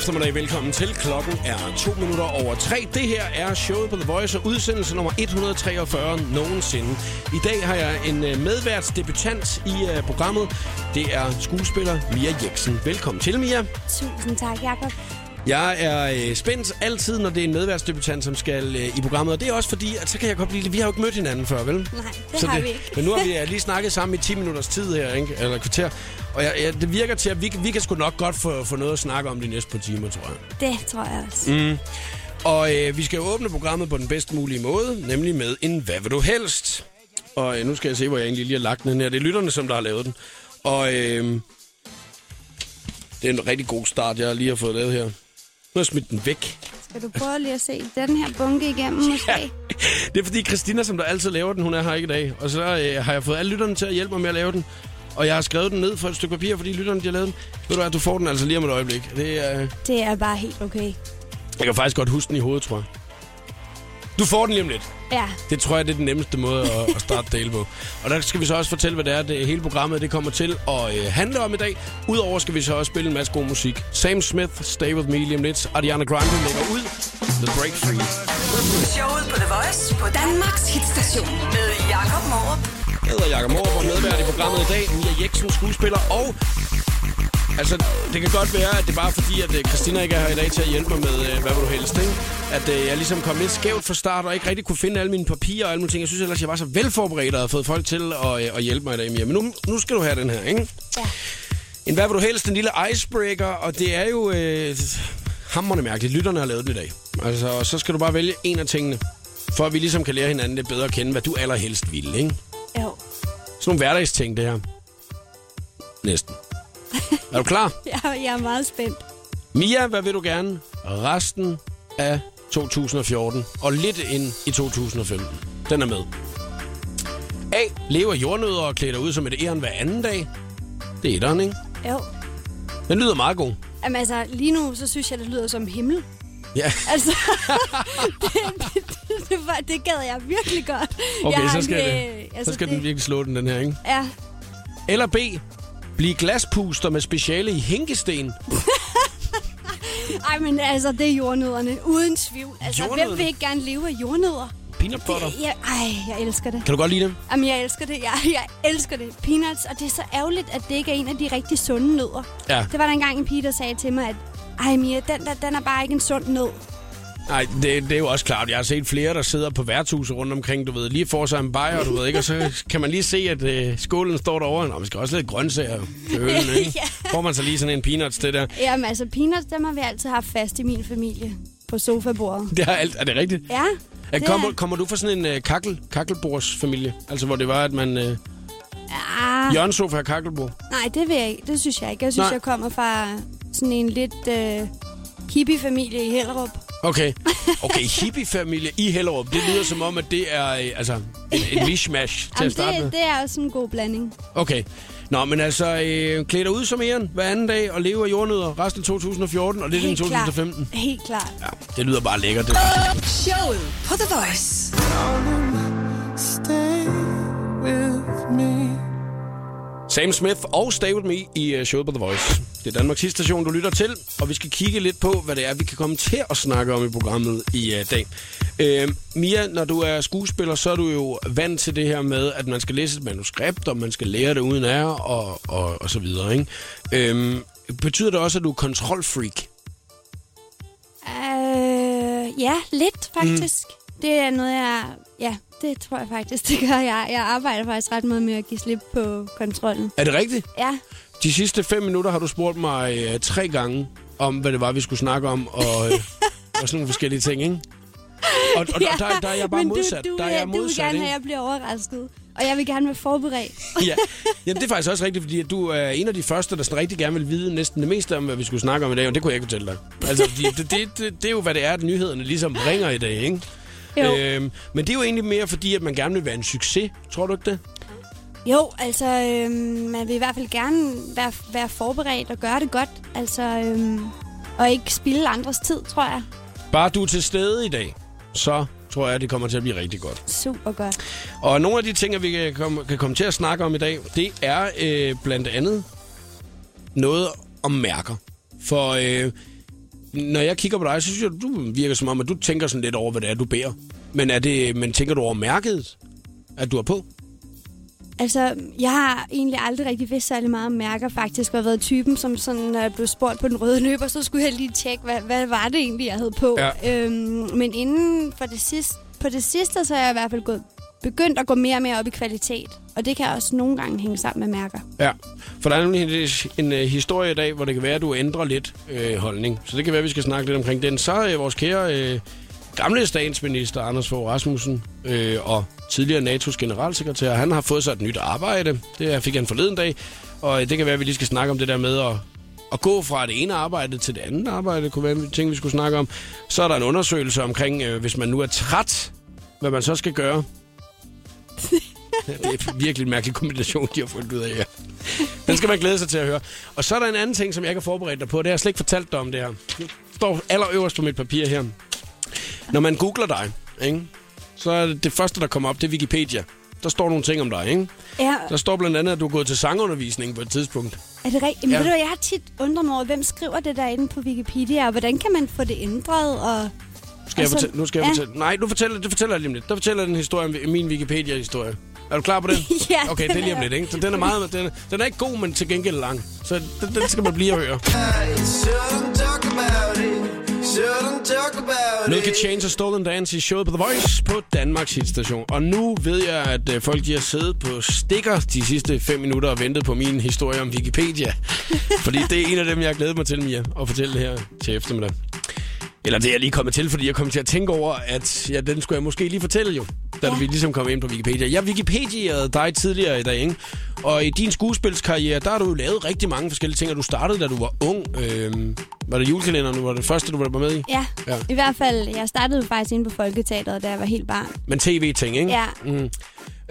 eftermiddag. Velkommen til. Klokken er to minutter over tre. Det her er showet på The Voice og udsendelse nummer 143 nogensinde. I dag har jeg en øh, medværtsdebutant i uh, programmet. Det er skuespiller Mia Jeksen. Velkommen til, Mia. Tusind tak, Jacob. Jeg er øh, spændt altid, når det er en medværtsdebutant, som skal øh, i programmet. Og det er også fordi, at så kan jeg godt blive... Vi har jo ikke mødt hinanden før, vel? Nej, det så har det, vi ikke. Men nu har vi øh, lige snakket sammen i 10 minutters tid her, ikke? eller kvarter. Og jeg, jeg, det virker til, at vi, vi kan sgu nok godt få, få noget at snakke om de næste par timer, tror jeg. Det tror jeg også. Mm. Og øh, vi skal jo åbne programmet på den bedst mulige måde, nemlig med en Hvad vil du helst? Og øh, nu skal jeg se, hvor jeg egentlig lige har lagt den her. Det er lytterne, som der har lavet den. Og øh, det er en rigtig god start, jeg lige har fået lavet her. Nu har jeg smidt den væk. Skal du prøve lige at se den her bunke igennem, måske? Ja. Det er fordi Christina, som der altid laver den, hun er her ikke i dag. Og så øh, har jeg fået alle lytterne til at hjælpe mig med at lave den. Og jeg har skrevet den ned for et stykke papir, fordi lytterne de har lavet den. Ved du hvad, du får den altså lige om et øjeblik. Det er, Det er bare helt okay. jeg kan faktisk godt huske den i hovedet, tror jeg. Du får den lige om lidt. Ja, Det tror jeg, det er den nemmeste måde at, at starte hele på. Og der skal vi så også fortælle, hvad det er, det hele programmet det kommer til at øh, handle om i dag. Udover skal vi så også spille en masse god musik. Sam Smith, Stay With Me lige om lidt. Ariana Grande lægger ud. The Break Free. Showet på The Voice på Danmarks hitstation med Jakob Morup. Jeg hedder Jakob Morup og medvært i programmet i dag. Mia Jeksen, skuespiller og... Altså, det kan godt være, at det er bare fordi, at øh, Christina ikke er her i dag til at hjælpe mig med, øh, hvad vil du helst, ikke? At øh, jeg ligesom kom lidt skævt fra start, og ikke rigtig kunne finde alle mine papirer og alle mulige ting. Jeg synes ellers, jeg var så velforberedt og havde fået folk til at, øh, at hjælpe mig i dag, Mia. Men nu, nu skal du have den her, ikke? ja. En hvad vil du helst, en lille icebreaker, og det er jo øh, hammerende mærkeligt. Lytterne har lavet den i dag. Altså, og så skal du bare vælge en af tingene, for at vi ligesom kan lære hinanden lidt bedre at kende, hvad du allerhelst vil, ikke? Jo. Sådan nogle hverdagsting, det her. Næsten. Er du klar? Jeg, jeg er meget spændt. Mia, hvad vil du gerne? Resten af 2014 og lidt ind i 2015. Den er med. A. Lever jordnødder og klæder ud som et æren hver anden dag. Det er etteren, ikke? Jo. Den lyder meget god. Jamen altså, lige nu, så synes jeg, det lyder som himmel. Ja, Altså, det, det, det, det, det gad jeg virkelig godt. okay, jeg så skal, øh, det, så skal den virkelig slå den, den her, ikke? Ja, Eller B. Blive glaspuster med speciale i hinkesten. ej, men altså, det er jordnødderne. Uden tvivl. Altså, hvem vil ikke gerne leve af jordnødder? Peanut butter. Det, jeg, ej, jeg elsker det. Kan du godt lide det? Jamen, jeg elsker det. Jeg, jeg elsker det. Peanuts, og det er så ærgerligt, at det ikke er en af de rigtig sunde nødder. Ja. Det var der engang en pige, der sagde til mig, at ej Mia, den, der, den er bare ikke en sund nød. Nej, det, det er jo også klart. Jeg har set flere, der sidder på værtshuset rundt omkring, du ved, lige får sig en bajer, du ved ikke, og så kan man lige se, at øh, skålen står derovre. Nå, vi skal også lidt grøntsager til ikke? Ja. Får man så lige sådan en peanuts til der. Jamen altså, peanuts, dem har vi altid haft fast i min familie på sofabordet. Det er, alt, er det rigtigt? Ja, det kommer, er- kommer du fra sådan en øh, kakkel, kakkelbordsfamilie? Altså, hvor det var, at man... Øh, ah, hjørnesofa og kakkelbord? nej, det, vil jeg, ikke. det synes jeg ikke. Jeg synes, Nej. jeg kommer fra sådan en lidt øh, hippie-familie i Hellerup. Okay. Okay, hippiefamilie i Hellerup. Det lyder som om, at det er øh, altså, en, en mishmash til at Jamen, starte med. det, det er også en god blanding. Okay. Nå, men altså, øh, klæd dig ud som æren hver anden dag og leve af jordnødder resten af 2014 og lidt i Helt klart. 2015. Helt klart. Ja, det lyder bare lækkert. Det. Showet på The Voice. Stay with me. Sam Smith og Stay With Me i uh, showet på The Voice. Det er Danmarks station, du lytter til, og vi skal kigge lidt på, hvad det er, vi kan komme til at snakke om i programmet i uh, dag. Uh, Mia, når du er skuespiller, så er du jo vant til det her med, at man skal læse et manuskript, og man skal lære det uden af, og, og, og så videre, ikke? Uh, betyder det også, at du er kontrolfreak? Øh, ja, lidt faktisk. Mm. Det er noget, jeg... Ja, det tror jeg faktisk, det gør jeg. Jeg arbejder faktisk ret meget med at give slip på kontrollen. Er det rigtigt? Ja, De sidste fem minutter har du spurgt mig uh, tre gange om, hvad det var, vi skulle snakke om, og, uh, og sådan nogle forskellige ting, ikke? Og, og, og der, der er jeg bare men modsat. Du, du, der er jeg du vil modsat, gerne ikke? have, at jeg bliver overrasket. Og jeg vil gerne være forberedt. ja. Jamen, det er faktisk også rigtigt, fordi du er en af de første, der sådan rigtig gerne vil vide næsten det meste om, hvad vi skulle snakke om i dag, og det kunne jeg ikke fortælle dig. Altså, det, det, det, det er jo, hvad det er, at nyhederne ligesom bringer i dag, ikke? Jo. Øhm, men det er jo egentlig mere fordi, at man gerne vil være en succes. Tror du ikke det? Jo, altså, øhm, man vil i hvert fald gerne være, være forberedt og gøre det godt. Altså, øhm, og ikke spilde andres tid, tror jeg. Bare du er til stede i dag, så tror jeg, det kommer til at blive rigtig godt. Super godt. Og nogle af de ting, vi kan komme, kan komme til at snakke om i dag, det er øh, blandt andet noget om mærker. For øh, når jeg kigger på dig, så synes jeg, du virker som om, at du tænker sådan lidt over, hvad det er, du bærer. Men, er det, men tænker du over mærket, at du er på? Altså, jeg har egentlig aldrig rigtig vidst særlig meget om mærker faktisk, og været typen, som sådan, når jeg blev spurgt på den røde løber, så skulle jeg lige tjekke, hvad, hvad var det egentlig, jeg havde på. Ja. Øhm, men inden for det sidste, på det sidste, så er jeg i hvert fald gået, begyndt at gå mere og mere op i kvalitet. Og det kan også nogle gange hænge sammen med mærker. Ja, for der er nemlig en, en, en øh, historie i dag, hvor det kan være, at du ændrer lidt øh, holdning. Så det kan være, at vi skal snakke lidt omkring den. Så øh, vores kære øh, gamle statsminister Anders Fogh Rasmussen øh, og tidligere NATO's generalsekretær, han har fået sig et nyt arbejde. Det fik han forleden dag. Og øh, det kan være, at vi lige skal snakke om det der med at, at gå fra det ene arbejde til det andet arbejde. Kunne være en ting, vi skulle snakke om. Så er der en undersøgelse omkring, øh, hvis man nu er træt, hvad man så skal gøre. Det er virkelig en mærkelig kombination, de har fundet ud af her. Den skal man glæde sig til at høre. Og så er der en anden ting, som jeg kan forberede dig på. Det har jeg slet ikke fortalt dig om det her. Det står allerøverst på mit papir her. Når man googler dig, ikke? så er det, det første, der kommer op, det er Wikipedia. Der står nogle ting om dig, ikke? Ja, Der står blandt andet, at du er gået til sangundervisning på et tidspunkt. er det rigtigt? Men Ja. ved du, jeg har tit undret mig over, hvem skriver det derinde på Wikipedia, og hvordan kan man få det ændret? Og... Skal Altså, jeg fortælle, nu skal jeg ja. fortælle. Nej, nu fortæller, det fortæller jeg lige om lidt. Der fortæller den historie om min Wikipedia-historie. Er du klar på den? Ja, Okay, det er lige om lidt, ikke? Så den er, meget, den, er, den er ikke god, men til gengæld lang. Så den, den skal man blive at høre. It. kan change og stolen dance i showet på The Voice på Danmarks hitstation. Og nu ved jeg, at øh, folk de har siddet på stikker de sidste 5 minutter og ventet på min historie om Wikipedia. Fordi det er en af dem, jeg har glædet mig til, Mia, at fortælle det her til eftermiddag. Eller det er jeg lige kommet til, fordi jeg kom til at tænke over, at ja, den skulle jeg måske lige fortælle jo, da ja. Vi ligesom kom ind på Wikipedia. Jeg Wikipedia'ede dig tidligere i dag, ikke? Og i din skuespilskarriere, der har du jo lavet rigtig mange forskellige ting, og du startede, da du var ung. Øhm, var det julekalenderen, var det første, du var med i? Ja, Ja. i hvert fald, jeg startede faktisk inde på Folketeateret, da jeg var helt barn. Men tv-ting, ikke? Ja, Mm.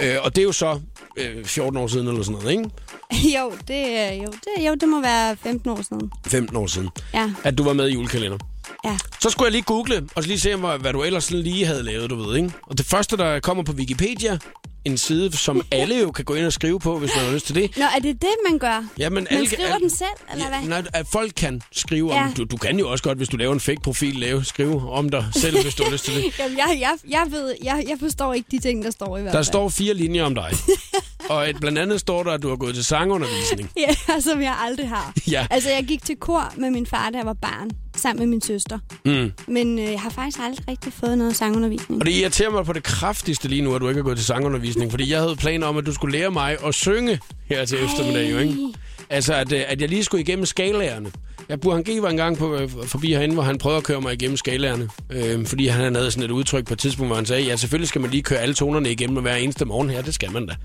Øh, og det er jo så øh, 14 år siden eller sådan noget, ikke? jo, det, er- jo, det, jo, det må være 15 år siden. 15 år siden, Ja, at du var med i julekalender. Ja. Så skulle jeg lige google, og lige se, hvad, hvad du ellers lige havde lavet, du ved, ikke? Og det første, der kommer på Wikipedia, en side, som alle jo kan gå ind og skrive på, hvis man har lyst til det. Nå, er det det, man gør? Jamen, Man alle, skriver den selv, eller hvad? Nej, at folk kan skrive om... Ja. Du, du kan jo også godt, hvis du laver en fake-profil, lave, skrive om dig selv, hvis du har lyst til det. Jamen, jeg, jeg, jeg, ved, jeg, jeg forstår ikke de ting, der står i hvert Der står fire linjer om dig. Og et, blandt andet står der, at du har gået til sangundervisning. Ja, som jeg aldrig har. Ja. Altså, jeg gik til kor med min far, da jeg var barn, sammen med min søster. Mm. Men øh, jeg har faktisk aldrig rigtig fået noget sangundervisning. Og det irriterer mig på det kraftigste lige nu, at du ikke har gået til sangundervisning, fordi jeg havde planer om, at du skulle lære mig at synge her til eftermiddag, jo, ikke? Altså, at, øh, at jeg lige skulle igennem skalaerne. Jeg Burhan G. var engang på, øh, forbi herinde, hvor han prøvede at køre mig igennem skalaerne. Øh, fordi han havde sådan et udtryk på et tidspunkt, hvor han sagde, ja, selvfølgelig skal man lige køre alle tonerne igennem hver eneste morgen her. Det skal man da.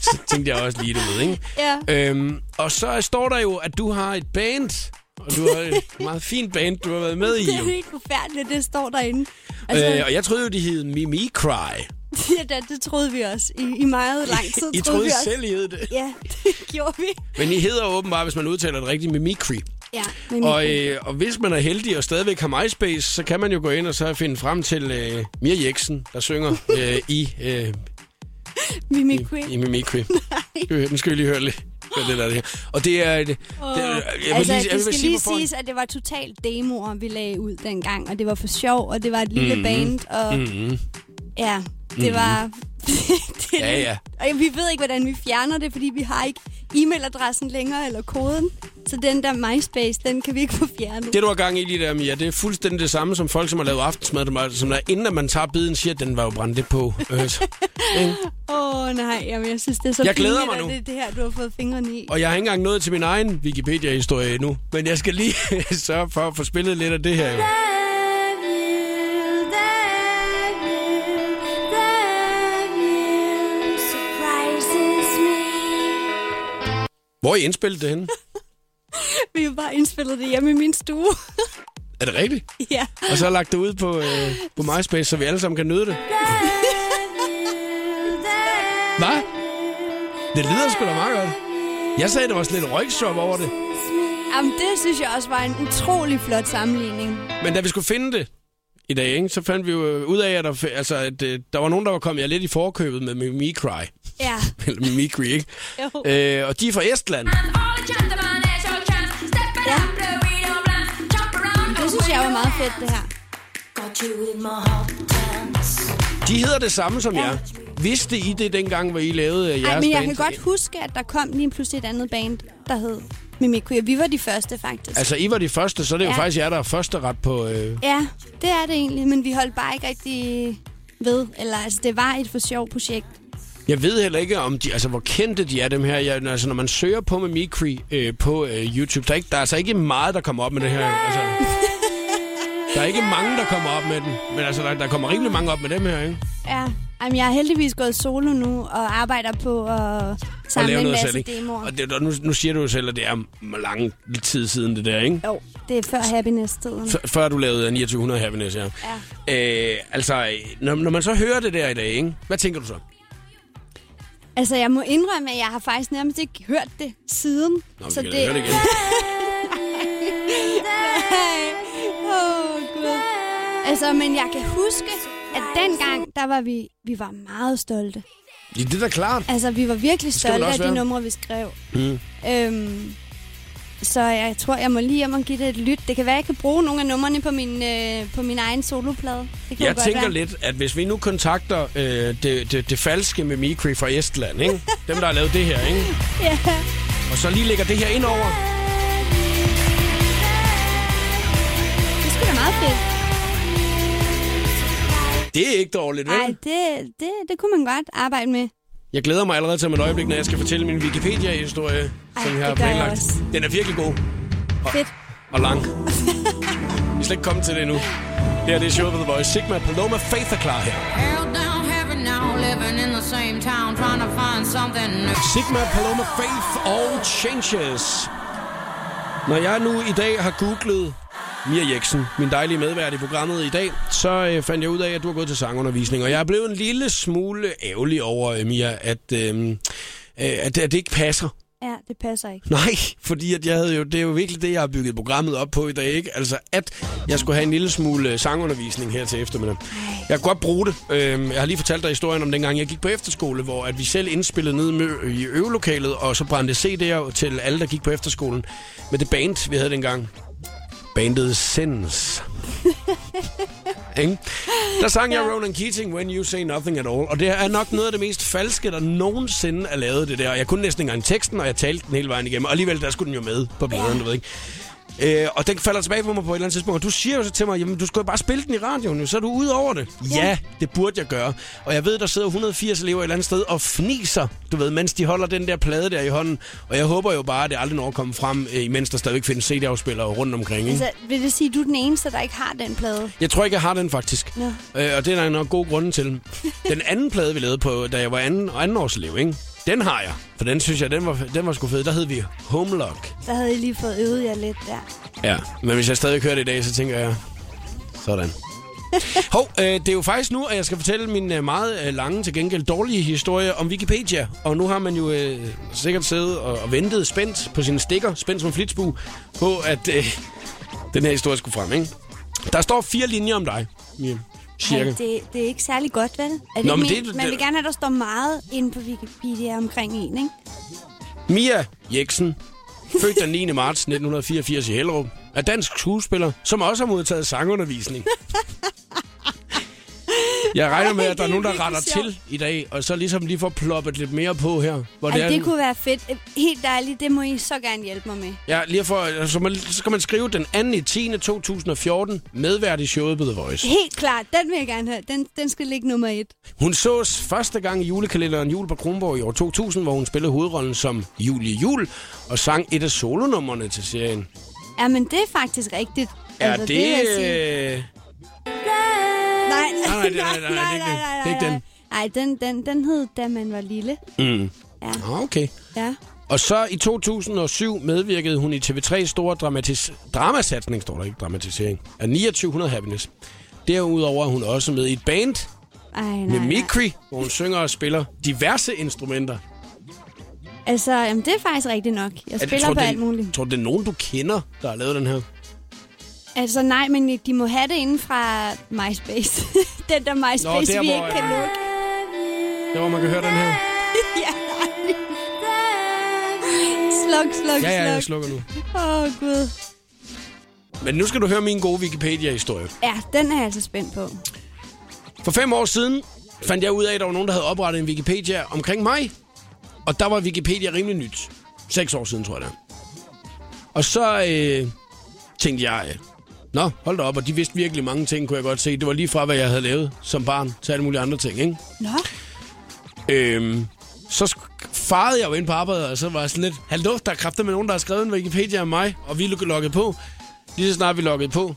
Så tænkte jeg også lige, du ved, ikke? Ja. Øhm, og så står der jo, at du har et band. Og du har et meget fint band, du har været med i. Det er Jo. helt forfærdeligt, det står derinde. Altså, Øh, og jeg troede jo, de hed Mimi Cry. ja, det, det troede vi også. I, I meget lang tid I troede troede vi også. selv, I hed det. Ja, det gjorde vi. Men I hedder åbenbart, hvis man udtaler det rigtigt, Mimikry. Ja, men Og, øh, og hvis man er heldig og stadigvæk har MySpace, så kan man jo gå ind og så finde frem til øh, Mia Jeksen, der synger øh, i, øh, Mimikry. i Mimikry. Nu skal vi lige høre lidt. Det der er det. Og det er... Det, det, jeg vil altså, lige, jeg det vil skal sige lige siges, at det var totalt demoer, vi lagde ud dengang, og det var for sjov, og det var et lille mm. band, og Mhm. ja, det var... det, Ja, ja. Og vi ved ikke, hvordan vi fjerner det, fordi vi har ikke e-mailadressen længere, eller koden. Så den der MySpace, den kan vi ikke få fjernet. Det, du har gang i lige der, Mia, det er fuldstændig det samme som folk, som har lavet aftensmad, som der, inden man tager biden, siger, at den var jo brændt lidt på. Øh? Åh oh, nej, jamen, jeg synes, det er så Jeg glæder pinligt, mig nu. det det her, du har fået fingrene i. Og jeg har ikke engang nået til min egen Wikipedia-historie endnu. Men jeg skal lige sørge for at få spillet lidt af det her. Jo. Hvor I indspillet det henne? Vi har bare indspillet det hjemme i min stue. Er det rigtigt? ja. Og så har lagt det ud på, øh, på MySpace, så vi alle sammen kan nyde det. Hvad? Det lyder sgu da meget godt. Jeg sagde, der var sådan lidt røgshop over det. Jamen, det synes jeg også var en utrolig flot sammenligning. Men da vi skulle finde det i dag, ikke, så fandt vi jo øh, ud af, at der, altså, at, øh, der var nogen, der var kommet jer lidt i forkøbet med Mimikry. Ja. Eller Mimikry, ikke? Jo. Øh, og de er fra Estland. Det Det synes jeg var meget fedt, det her. De hedder det samme som Ja. jer. Vidste I det dengang, hvor I lavede øh, jeres Ej, men jeg band? kan godt huske, at der kom lige pludselig et andet band, der hed Mimikry. Vi var de første, faktisk. Altså, I var de første, så det er jo Ja. faktisk jer, der er første ret på... Øh... Ja, det er det egentlig, men vi holdt bare ikke rigtig ved. Eller altså, det var et for sjov projekt. Jeg ved heller ikke, om de, altså, hvor kendte de er, dem her. Jeg, altså, når man søger på med Mimikry øh, på øh, YouTube, der er, ikke, der er altså ikke meget, der kommer op med det her. Altså, der er ikke mange, der kommer op med den. Men altså, der, der kommer rimelig mange op med dem her, ikke? Ja, Jamen, jeg er heldigvis gået solo nu og arbejder på at Og samle lave en masse selv, demoer. Og, det, og nu, nu siger du jo selv, at det er lang tid siden, det der, ikke? Jo, det er før Happiness-tiden. F- før du lavede 2900 Happiness, ja. Ja. Øh, altså, når, når man så hører det der i dag, ikke? Hvad tænker du så? Altså, jeg må indrømme, at jeg har faktisk nærmest ikke hørt det siden. Nå, vi kan da høre det igen. Åh, Gud. Altså, men jeg kan huske, at dengang, der var vi, vi var meget stolte. Ja, det er da klart. Altså, vi var virkelig stolte af de numre, vi skrev. Mm. Øhm, så jeg tror, jeg må lige hjem og give det et lyt. Det kan være, jeg kan bruge nogle af numrene på min, øh, på min egen soloplade. Det kan Jeg tænker være. lidt, at hvis vi nu kontakter øh, det, det, det falske med Mimikry fra Estland, ikke? dem der har lavet det her, ikke? Ja. og så lige lægger det her ind over, Det sgu da meget fedt. det er ikke dårligt, vel? Nej, det, det, det kunne man godt arbejde med. Jeg glæder mig allerede til om et øjeblik, når jeg skal fortælle min Wikipedia-historie, Ej, som det har planlagt. Den er virkelig god Fedt. og lang. Vi er slet ikke kommet til det endnu. Det her det er showet The Voice. Sigma Paloma Faith er klar her. Held down heaven now, living in the same town, trying to find something new. Sigma Paloma Faith All Changes. Når jeg nu i dag har googlet Mia Jeksen, min dejlige medvært i programmet i dag, så øh, fandt jeg ud af, at du har gået til sangundervisning. Og jeg er blevet en lille smule ærgerlig over, øh, Mia, at, øh, øh, at, at det ikke passer. Ja, det passer ikke. Nej, fordi at jeg havde jo, det er jo virkelig det, jeg har bygget programmet op på i dag, ikke? Altså, at jeg skulle have en lille smule øh, sangundervisning her til eftermiddag. Jeg kan godt bruge det. Øhm, Jeg har lige fortalt dig historien om dengang, jeg gik på efterskole, hvor at vi selv indspillede nede med- i øvelokalet, og så brændte CD'er til alle, der gik på efterskolen. Med det band, vi havde dengang. Bandet Sins. Ikke? Der sang jeg Ronan Keating, When You Say Nothing At All. Og det er nok noget af det mest falske, der nogensinde er lavet, det der. Jeg kunne næsten ikke engang teksten, og jeg talte den hele vejen igennem. Og alligevel, der skulle den jo med på bladeren, du ved ikke. Øh, og den falder tilbage på mig på et eller andet tidspunkt. Og du siger jo så til mig, jamen du skal jo bare spille den i radioen, så er du ude over det. Ja. ja, det burde jeg gøre. Og jeg ved, der sidder 180 elever et eller andet sted og fniser, du ved, mens de holder den der plade der i hånden. Og jeg håber jo bare, at det aldrig når at komme frem, øh, imens der stadigvæk findes CD-afspillere rundt omkring. Ikke? Altså, vil det sige, at du er den eneste, der ikke har den plade? Jeg tror ikke, jeg har den faktisk. Nå. Øh, og det er der nok gode grunde til. Den anden plade, vi lavede på, da jeg var anden, anden års elev, ikke? Den har jeg. For den synes jeg, den var, den var sgu fed. Der hed vi Homelock. Så havde I lige fået øvet jer lidt der. Ja, men hvis jeg stadig kører det i dag, så tænker jeg, sådan. Hov, øh, det er jo faktisk nu, at jeg skal fortælle min øh, meget øh, lange, til gengæld dårlige historie om Wikipedia. Og nu har man jo øh, sikkert siddet og, og ventet spændt på sine stikker, spændt som flitsbu, på at øh, den her historie skulle frem, ikke? Der står fire linjer om dig, Mia. Cirka. Ej, det, det er ikke særlig godt, vel? Er det Nå, men men det- det, man vil gerne have, at der står meget inde på Wikipedia omkring en, ikke? Mia Jeksen, født den 9. marts 1984 i Hellerup, er dansk skuespiller, som også har modtaget sangundervisning. Jeg regner med, at der er det nogen, der retter til i dag, og så ligesom lige får ploppet lidt mere på her. Hvor Ej, er, det kunne være fedt. Helt dejligt, det må I så gerne hjælpe mig med. Ja, lige for, så, man, så skal man skrive den 2. i 10. 2014, medvært i showet på The Voice. Helt klart, den vil jeg gerne have. Den, den skal ligge nummer et. Hun sås første gang i julekalenderen Jul på Kronborg i år 2000, hvor hun spillede hovedrollen som Julie Jul og sang et af solonummerne til serien. Ja, men det er faktisk rigtigt. Er Altså, det... vil sige. øh, Nej, nej, nej, nej, nej, det er ikke den. Det ikke den. Nej, den, den, den hed, da man var lille. Mm. Ja. Ah, okay. Ja. Og så i 2007 medvirkede hun i TV3's store dramatis- dramasatsning, står der ikke, dramatisering, af 2900 Happiness. Derudover er hun også med i et band Ej, nej, med nej. Mimikry, hvor hun synger og spiller diverse instrumenter. Altså, jamen, det er faktisk rigtigt nok. Jeg Er det- spiller tror på du, alt muligt. Tror du, det er nogen, du kender, der har lavet den her? Altså, nej, men de må have det inden fra MySpace. den der MySpace, der, vi hvor- ikke kan lukke. Der hvor man kan høre den her. ja, Sluk, sluk, Ja, ja, jeg sluk. slukker nu. Åh, oh, Gud. Men nu skal du høre min gode Wikipedia-historie. Ja, den er jeg altså spændt på. For fem år siden fandt jeg ud af, at der var nogen, der havde oprettet en Wikipedia omkring mig. Og der var Wikipedia rimelig nyt. Seks år siden, tror jeg det er. Og så øh, tænkte jeg, øh, nå, hold da op, og de vidste virkelig mange ting, kunne jeg godt se. Det var lige fra, hvad jeg havde lavet som barn, til alle mulige andre ting, ikke? Nå, Øhm, så farede jeg jo ind på arbejdet, og så var jeg sådan lidt, hallo, der er kræfter med nogen, der har skrevet en Wikipedia om mig, og vi er logget på. Lige så snart vi loggede på,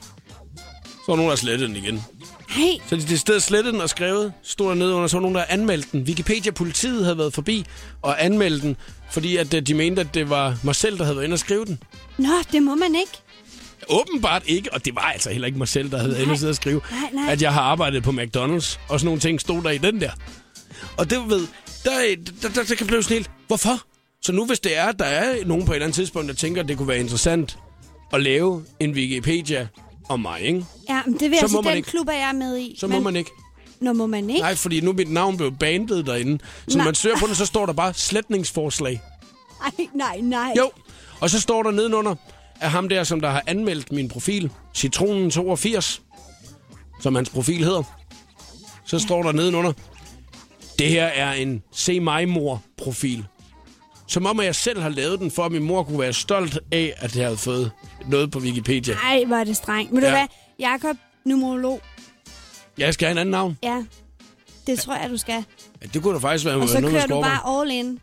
så var nogen, der slettede den igen. hey, Så de, de stedet slettet den og skrevet, stod der nede under, så var nogen, der anmeldte den. Wikipedia-politiet havde været forbi og anmeldt den, fordi at øh, de mente, at det var mig selv, der havde været inde og skrive den. nå, det må man ikke. Åbenbart ikke, og det var altså heller ikke mig selv, der havde og sidde og skrive, Nej, nej. at jeg har arbejdet på McDonald's, og sådan nogle ting stod der i den der. Og det ved, der, der, der, der kan blive sådan helt, hvorfor? Så nu hvis det er, at der er nogen på et eller andet tidspunkt, der tænker, at det kunne være interessant at lave en Wikipedia om mig, ikke? Ja, men det vil Så jeg sige, den ikke. klub er jeg med i. Så må man ikke. Nå, må man ikke? Nej, fordi nu mit navn blevet bandet derinde. Så når Nej. man søger på den, så står der bare sletningsforslag. Nej, nej, nej. Jo, og så står der nedenunder af ham der, som der har anmeldt min profil, Citronen82, som hans profil hedder. Så står der nedenunder, det her er en se mig mor profil. Som om at jeg selv har lavet den, for at min mor kunne være stolt af, at jeg havde fået noget på Wikipedia. Nej, er det strengt. Men du Ja. hvad, Jakob, numerolog. Jeg skal have en anden navn. Ja, det tror jeg, du skal. Ja, det kunne da faktisk være Og så noget, kører du bare all in.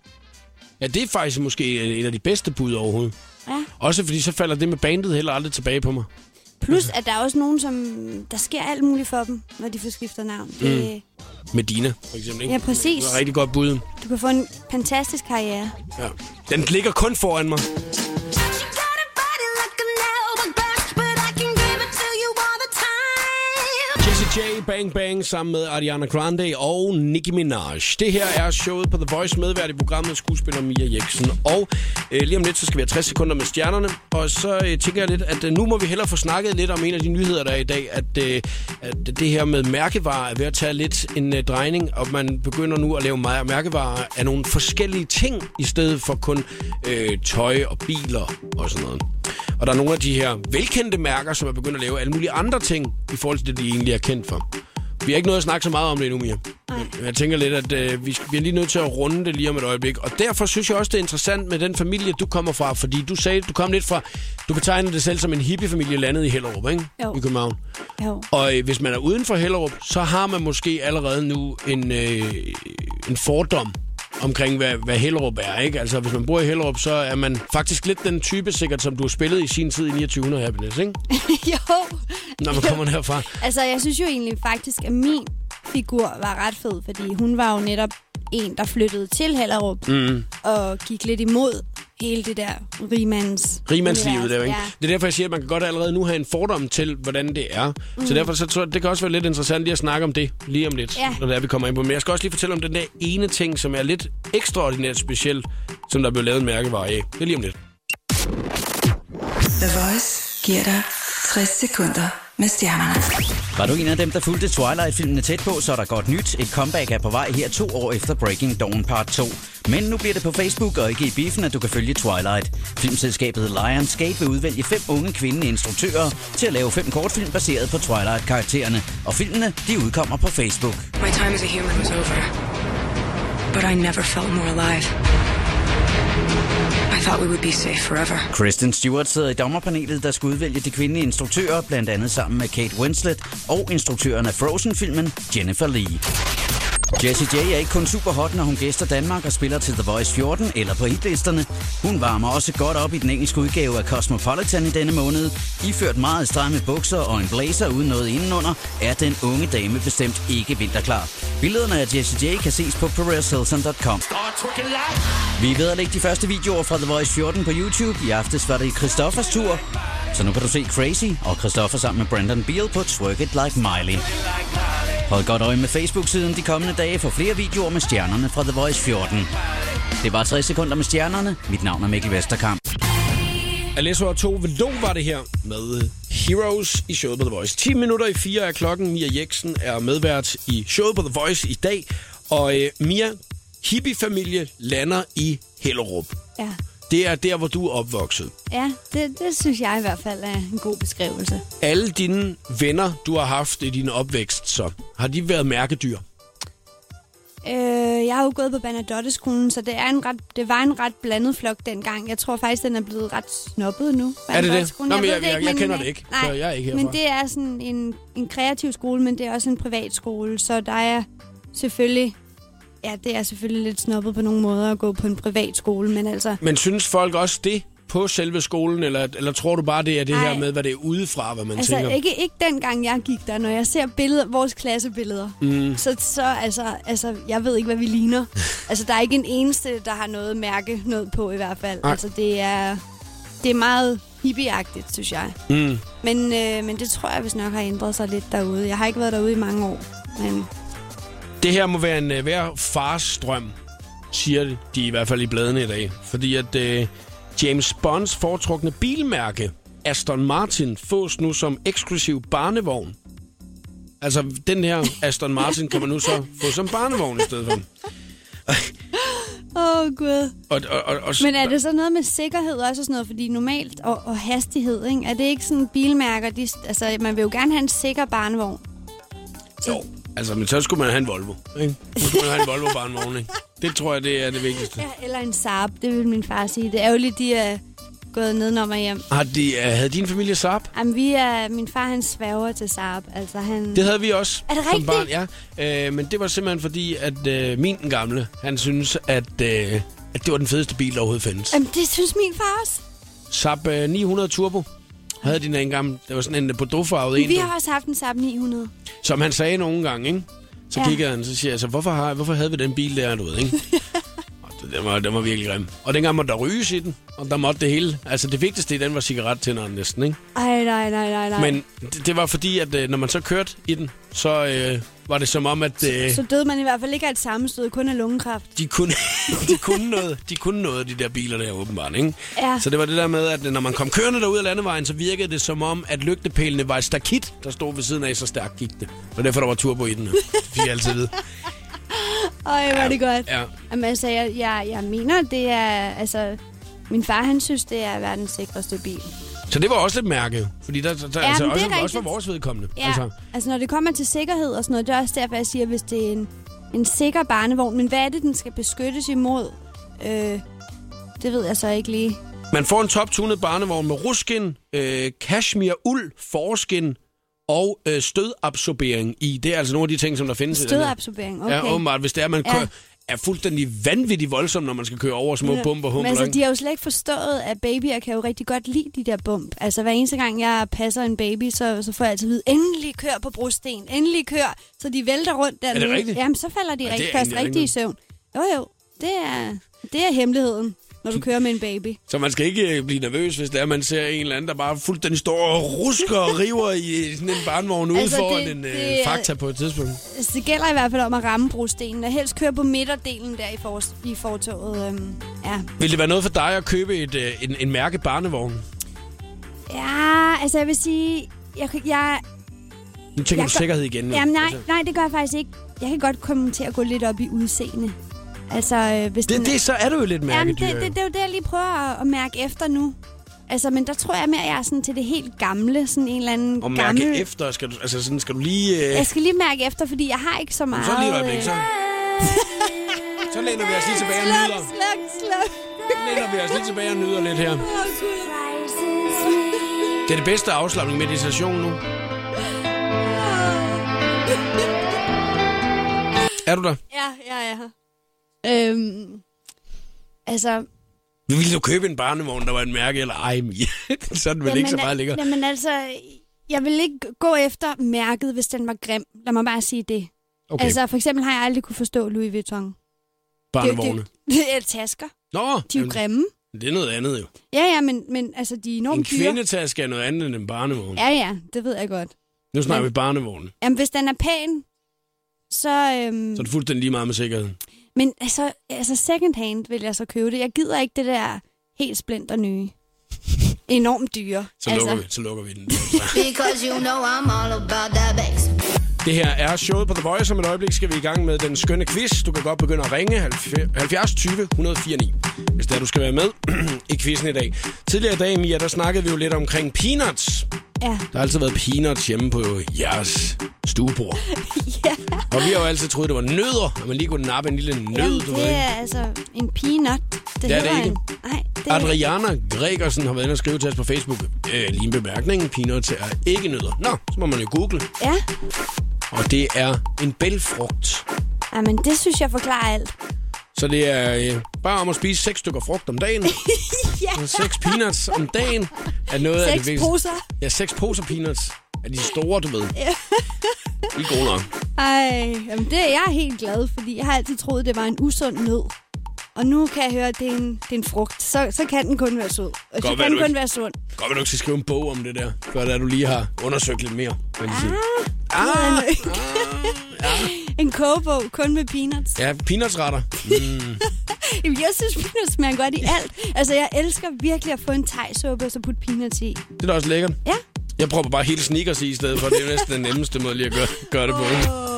Ja, det er faktisk måske et af de bedste bud overhovedet. Ja. Også fordi så falder det med bandet heller aldrig tilbage på mig. Plus, at der er også nogen, som... Der sker alt muligt for dem, når de får skiftet navn. Det, Medina, for eksempel. Ikke? Ja, præcis. Det et rigtig godt bud. du kan få en fantastisk karriere. Ja. Den ligger kun foran mig. Jessie J, Bang Bang, sammen med Ariana Grande og Nicki Minaj. Det her er showet på The Voice, medvært i programmet skuespiller Mia Jeksen. Og øh, lige om lidt, så skal vi have 60 sekunder med stjernerne. Og så øh, tænker jeg lidt, at øh, nu må vi hellere få snakket lidt om en af de nyheder, der er i dag. At, øh, at det her med mærkevarer er ved at tage lidt en øh, drejning, og man begynder nu at lave meget mærkevarer af nogle forskellige ting, i stedet for kun øh, tøj og biler og sådan noget. Og der er nogle af de her velkendte mærker, som er begyndt at lave alle mulige andre ting, i forhold til det, de egentlig er kendt for. Vi har ikke nået at snakke så meget om det endnu, Mia. Men Jeg tænker lidt, at øh, vi, vi er lige nødt til at runde det lige om et øjeblik. Og derfor synes jeg også, det er interessant med den familie, du kommer fra. Fordi du sagde, du kom lidt fra... Du betegner det selv som en hippiefamilie landet i Hellerup, ikke? Jo. I København. Jo. Og øh, hvis man er uden for Hellerup, så har man måske allerede nu en, øh, en fordom omkring, hvad, hvad Hellerup er, ikke? Altså, hvis man bor i Hellerup, så er man faktisk lidt den type, sikkert, som du har spillet i sin tid i 2900 Happiness, ikke? jo. Når man kommer derfra. Altså, jeg synes jo egentlig faktisk, at min figur var ret fed, fordi hun var jo netop en, der flyttede til Hellerup mm. og gik lidt imod hele det der rimands... Rimandslivet der, ikke? Ja. Det er derfor, jeg siger, at man kan godt allerede nu have en fordom til, hvordan det er. Mm. Så derfor så tror jeg, det kan også være lidt interessant lige at snakke om det lige om lidt, Ja. når det er, vi kommer ind på. Men jeg skal også lige fortælle om den der ene ting, som er lidt ekstraordinært specielt, som der blev lavet en mærkevare af. Det er lige om lidt. The Voice giver dig 60 sekunder med stjernerne. Var du en af dem, der fulgte Twilight-filmene tæt på, så er der godt nyt. Et comeback er på vej her to år efter Breaking Dawn Part 2. Men nu bliver det på Facebook og ikke i biffen, at du kan følge Twilight. Filmselskabet Lionsgate vil udvælge fem unge kvindelige instruktører til at lave fem kortfilm baseret på Twilight-karaktererne. Og filmene, de udkommer på Facebook. My time as a human was over. But I never felt more alive. Thought we would be safe forever. Kristen Stewart sidder i dommerpanelet, der skal udvælge de kvindelige instruktører, blandt andet sammen med Kate Winslet og instruktøren af Frozen-filmen Jennifer Lee. Jessie J er ikke kun super hot, når hun gæster Danmark og spiller til The Voice 14 eller på hitlisterne. Hun varmer også godt op i den engelske udgave af Cosmopolitan i denne måned. Iført meget stramme bukser og en blazer uden noget indenunder, er den unge dame bestemt ikke vinterklar. Billederne af Jessie J kan ses på perezhilton.com. Vi er ved at lægge de første videoer fra The Voice 14 på YouTube. I aftes var det Christoffers tur. Så nu kan du se Crazy og Christoffer sammen med Brandon Beal på Twerk It Like Miley. Hold godt øje med Facebook-siden de kommende dage for flere videoer med stjernerne fra The Voice 14. Det var 60 sekunder med stjernerne. Mit navn er Mikkel Vesterkamp. Alesso og to Velo var det her med Heroes i showet på The Voice. 10 minutter i 4 er klokken. Mia Jeksen er medvært i showet på The Voice i dag. Og øh, Mia, hippiefamilie lander i Hellerup. Ja. Det er der, hvor du er opvokset. Ja, det, det synes jeg i hvert fald er en god beskrivelse. Alle dine venner, du har haft i din opvækst, så har de været mærkedyr? Øh, jeg har jo gået på Bernadotte-skolen, så det, er en ret, det var en ret blandet flok dengang. Jeg tror faktisk, den er blevet ret snobbet nu. Er det det? Nå, men ved jeg- jeg- jeg kender det ikke, Nej, så jeg er ikke men herfra. det er sådan en, en kreativ skole, men det er også en privat skole, så der er selvfølgelig... Ja, det er selvfølgelig lidt snobbet på nogle måder at gå på en privat skole, men altså... Men synes folk også det på selve skolen, eller, eller tror du bare, det er det Ej. her med, hvad det er udefra, hvad man Altså, tænker? ikke, ikke dengang jeg gik der. Når jeg ser billeder, vores klassebilleder, mm. så, så altså, altså, jeg ved ikke, hvad vi ligner. altså, der er ikke en eneste, der har noget mærke noget på i hvert fald. Nej. Altså, det er, det er meget hippieagtigt, synes jeg. Mm. Men, øh, men det tror jeg, hvis nok har ændret sig lidt derude. Jeg har ikke været derude i mange år, men Det her må være en uh, hver fars drøm, siger de, i hvert fald i bladene i dag. Fordi at uh, James Bonds foretrukne bilmærke, Aston Martin, fås nu som eksklusiv barnevogn. Altså, den her Aston Martin kan man nu så få som barnevogn i stedet for. Åh, oh, Gud. Og, og, og, og, Men er det så noget med sikkerhed også og sådan noget? Fordi normalt, og, og hastighed, ikke? er det ikke sådan bilmærker? De, altså, man vil jo gerne have en sikker barnevogn. Jo, altså, men så skulle man have en Volvo. Ikke? Så skulle man have en Volvo barnevogn, ikke? Det tror jeg, det er det vigtigste. Ja, eller en Saab, det vil min far sige. Det er jo lidt, de er gået nedenom og hjem. Har de, uh, havde din familie Saab? Jamen, vi er, min far han sværger til Saab. Altså, han... Det havde vi også Er det som rigtigt? barn, ja. Øh, men det var simpelthen fordi, at øh, min den gamle, han synes, at, øh, at det var den fedeste bil, der overhovedet findes. Jamen, det synes min far også. Saab øh, 900 Turbo havde de en gang. Det var sådan en Bordeaux-farvet en, Vi har også haft en Saab 900. som han sagde nogle gange, ikke? Så Ja. kiggede han, så siger jeg, så hvorfor, har, hvorfor havde vi den bil der, du ved, ikke? Den, var, den var virkelig grim. Og dengang måtte der ryges i den, og der måtte det hele. Altså det vigtigste i den var cigarettænderen næsten, ikke? Ej, nej, nej, nej, nej. Men det, det var fordi, at øh, når man så kørte i den, så øh, var det som om, at øh, Så døde man i hvert fald ikke af et sammenstød, kun af lungekræft. de, kunne, de, kunne noget, de kunne noget, de der biler der åbenbart, ikke? Ja. Så det var det der med, at når man kom kørende derud af landevejen, så virkede det som om, at lygtepælene var et stakit, der stod ved siden af, så stærkt gik det. Og derfor der var turbo i den. Det fik jeg altid vide. Ej, hvor er det godt. Ja. Jamen, altså, jeg, jeg, jeg mener, det er... Altså, min far, han synes, det er verdens sikreste bil. Så det var også lidt mærke, fordi der, der, der Ja, altså, også, er også for rigtigt. vores vedkommende. Ja, altså. altså når det kommer til sikkerhed og sådan noget, det er også derfor, jeg siger, hvis det er en, en sikker barnevogn. Men hvad er det, den skal beskyttes imod? Øh, det ved jeg så ikke lige. Man får en top-tunet barnevogn med ruskin, øh, cashmere, uld, forskin og øh, stødabsorbering i. Det er altså nogle af de ting, som der findes i den her. Stødabsorbering, okay. Ja, åbenbart. Hvis det er, man Ja. kører, er fuldstændig vanvittigt voldsom, når man skal køre over små bumper. Men Humper, altså, ikke? de har jo slet ikke forstået, at babyer kan jo rigtig godt lide de der bump. Altså, hver eneste gang, jeg passer en baby, så, så får jeg altid at vide, endelig kør på brosten, endelig kør, så de vælter rundt dernede. rigtigt? Jamen, så falder de Ja, det rigtig, er først rigtig i søvn. Jo, jo, det er, det er hemmeligheden, når du kører med en baby. Så man skal ikke øh, blive nervøs, hvis det er, man ser en eller anden, der bare fuldstændig står og rusker og river i sådan en barnvogn ude Altså, foran det- en øh, det er- fakta på et tidspunkt. Altså, det gælder i hvert fald om at ramme brostenen, og helst køre på midterdelen der i, for, i fortoget. Øhm, ja. Vil det være noget for dig at købe et, øh, en, en mærke barnevogn? ja, altså jeg vil sige, jeg, jeg, Nu tænker Jeg du sikkerhed igen. jo. Jamen nej, Altså, nej, det gør jeg faktisk ikke. Jeg kan godt komme til at gå lidt op i udseende. Altså, øh, hvis det, den, det, så er du jo lidt Jamen, mærkedyr. det, det, det er jo det, jeg lige prøver at, at mærke efter nu. Altså, men der tror jeg mere, at jeg er sådan til det helt gamle. Sådan en eller anden og mærke gammel... efter, skal du, altså sådan, skal du lige... Øh, Jeg skal lige mærke efter, fordi jeg har ikke så meget... så lige et øjeblik, så, øh, så læner vi os lige tilbage og Sluk, nyder. sluk, sluk. Så læner vi os lige tilbage og nyder lidt her. Det er det bedste afslappning meditation nu. Er du der? Ja, ja, ja. Øhm, altså... Vil du købe en barnevogn, der var en mærke, eller ej, Mia? så den vel ikke så meget lækker. Jamen altså, jeg vil ikke gå efter mærket, hvis den var grim. Lad mig bare sige det. Okay, Altså, for eksempel har jeg aldrig kunne forstå Louis Vuitton. barnevogne. Det, det er tasker. Nå, De er jo grimme. det er noget andet jo. Ja, ja, men, men altså, de er En enormt dyre. kvindetaske er noget andet end en barnevogn. Ja, ja, det ved jeg godt. Nu snakker Men- vi barnevogn. Jamen, hvis den er pæn, så... Øhm, Så er det fuldstændig lige meget med sikkerhed. Men altså, altså, second hand vil jeg så købe det. Jeg gider ikke det der helt splinter nye. Enormt dyre. Så altså, lukker vi, så lukker vi den. Because you know I'm all about that bass. Det her er showet på The Voice. Om et øjeblik skal vi i gang med den skønne quiz. Du kan godt begynde at ringe 70 20 104 9, hvis det er, du skal være med i quizzen i dag. Tidligere i dag, Mia, der snakkede vi jo lidt omkring peanuts. Ja. Der har altid været peanuts hjemme på jeres stuebord. ja. Og vi har jo altid troet, det var nødder, at man lige kunne nappe en lille nød, Jamen, du ved. det er altså en peanut. Det, Det er det ikke. En. Nej, det Adriana Gregersen har været inde og skrive til os på Facebook. Øh, lige en bemærkning. Peanuts er ikke nødder. Nå, så må man jo google. Ja, Og det er en bælfrugt. Jamen, det synes jeg forklarer alt. Så det er øh, bare om at spise seks stykker frugt om dagen. ja. Og seks peanuts om dagen er noget af det Seks vigtigste. poser. Ja, seks poser peanuts. Er de store, du ved. De er gode nok. Ej, jamen det er jeg er helt glad, fordi jeg har altid troet, det var en usund nød. Og nu kan jeg høre, at det er en, det er en frugt. Så, så kan den kun være sød. Og så kan den kun ikke- være sund. Godt, at du ikke skal skrive en bog om det der. Godt, at du lige har undersøgt lidt mere. Kan jeg sige. Ah, Ah, en kogebog kun med peanuts. ja, peanutsretter. Mm. Jamen, jeg synes, peanuts smager godt i alt. Altså, jeg elsker virkelig at få en thai-suppe og så putte peanuts i. Det er da også lækkert. Ja. Jeg prøver bare hele sneakers i i stedet for. Det er jo næsten den nemmeste måde lige at gøre, gøre det på. oh.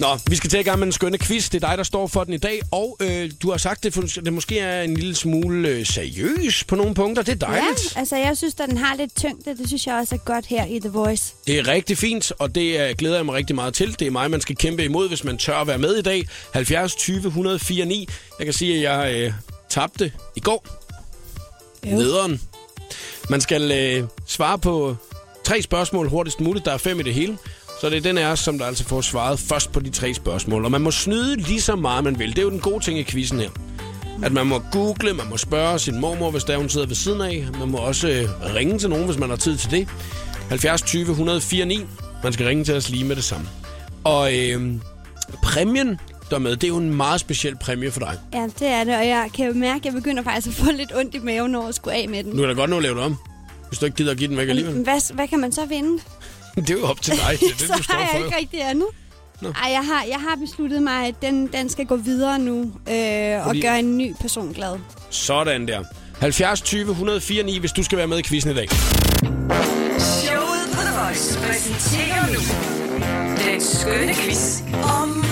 Nå, vi skal til i gang med den skønne quiz. Det er dig, der står for den i dag. Og øh, du har sagt, det, det måske er en lille smule øh, seriøs på nogle punkter. Det er dejligt. Ja, altså, jeg synes, at den har lidt tyngde. Det synes jeg også er godt her i The Voice. Det er rigtig fint, og det øh, glæder jeg mig rigtig meget til. Det er mig, man skal kæmpe imod, hvis man tør at være med i dag. 70 20 104 9. Jeg kan sige, at jeg øh, tabte i går. Jo. Nederen. Man skal øh, svare på tre spørgsmål hurtigst muligt. Der er fem i det hele. Så det er den af os, som der altså får svaret først på de tre spørgsmål. Og man må snyde lige så meget, man vil. Det er jo den gode ting i quizzen her. At man må google, man må spørge sin mormor, hvis der hun sidder ved siden af. Man må også øh, ringe til nogen, hvis man har tid til det. 70 20 104 9. Man skal ringe til os lige med det samme. Og øh, præmien der er med, det er jo en meget speciel præmie for dig. Ja, det er det, og jeg kan jo mærke, at jeg begynder faktisk at få lidt ondt i maven over at skulle af med den. Nu er der godt nå at lave det om. Hvis du ikke gider at give den væk alligevel. Hvad, hvad kan man så vinde? Det er jo op til dig. Det er det, så du står har jeg for. ikke rigtig andet. Nå. Ej, jeg har, jeg har besluttet mig, at den, den skal gå videre nu øh, og Fordi- gøre en ny person glad. Sådan der. 70 20 104 9, hvis du skal være med i quizzen i dag. Showet på The Voice præsenterer nu den skønne quiz om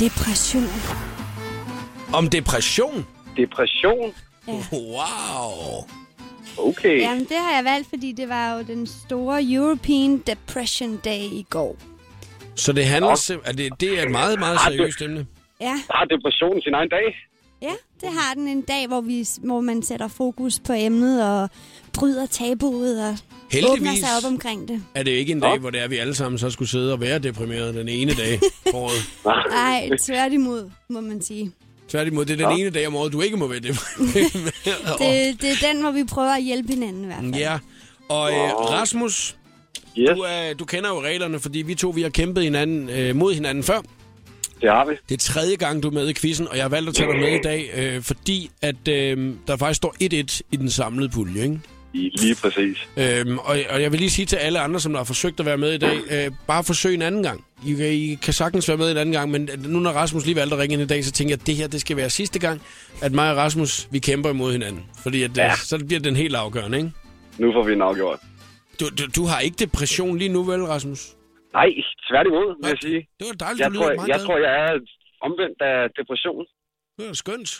Depression. Om depression. Depression? Wow. Okay. Jamen, det har jeg valgt, fordi det var jo den store European Depression Day i går. Så det handler sim- at det, det er et meget, meget seriøst emne. Ja, Har depressionen sin egen dag? ja, det har den en dag, hvor, vi, hvor man sætter fokus på emnet og bryder tabuet og åbner Heldigvis sig op omkring det. er det ikke en dag, hvor det er, vi alle sammen så skulle sidde og være deprimerede den ene dag på året. Nej, tværtimod, må man sige. Tværtimod, det er den ene dag om året, du ikke må være deprimeret. Det, det er den, hvor vi prøver at hjælpe hinanden i hvert fald. Ja, og øh, Rasmus, Yes, du, er, du kender jo reglerne, fordi vi to vi har kæmpet hinanden, øh, mod hinanden før. det har vi. Det er tredje gang, du er med i quizzen, og jeg har valgt at tage dig med i dag, øh, fordi at øh, der faktisk står 1-1 i den samlede pulje. Ikke? I- Lige præcis. Øhm, og, og jeg vil lige sige til alle andre, som der har forsøgt at være med i dag, øh, bare forsøg en anden gang. I, kan- I kan sagtens være med en anden gang, men nu når Rasmus lige valgte at ringe ind i dag, så tænker jeg, at det her det skal være sidste gang, at mig og Rasmus, vi kæmper imod hinanden. Fordi at, ja. Ja. så bliver den helt afgørende, ikke? Nu får vi den afgjort. Du, du, du har ikke depression lige nu, vel, Rasmus? Nej, tværtimod, vil jeg sige. Det var dejligt, Jeg du tror, meget jeg, glad. tror, jeg er omvendt af depression. Det var skønt.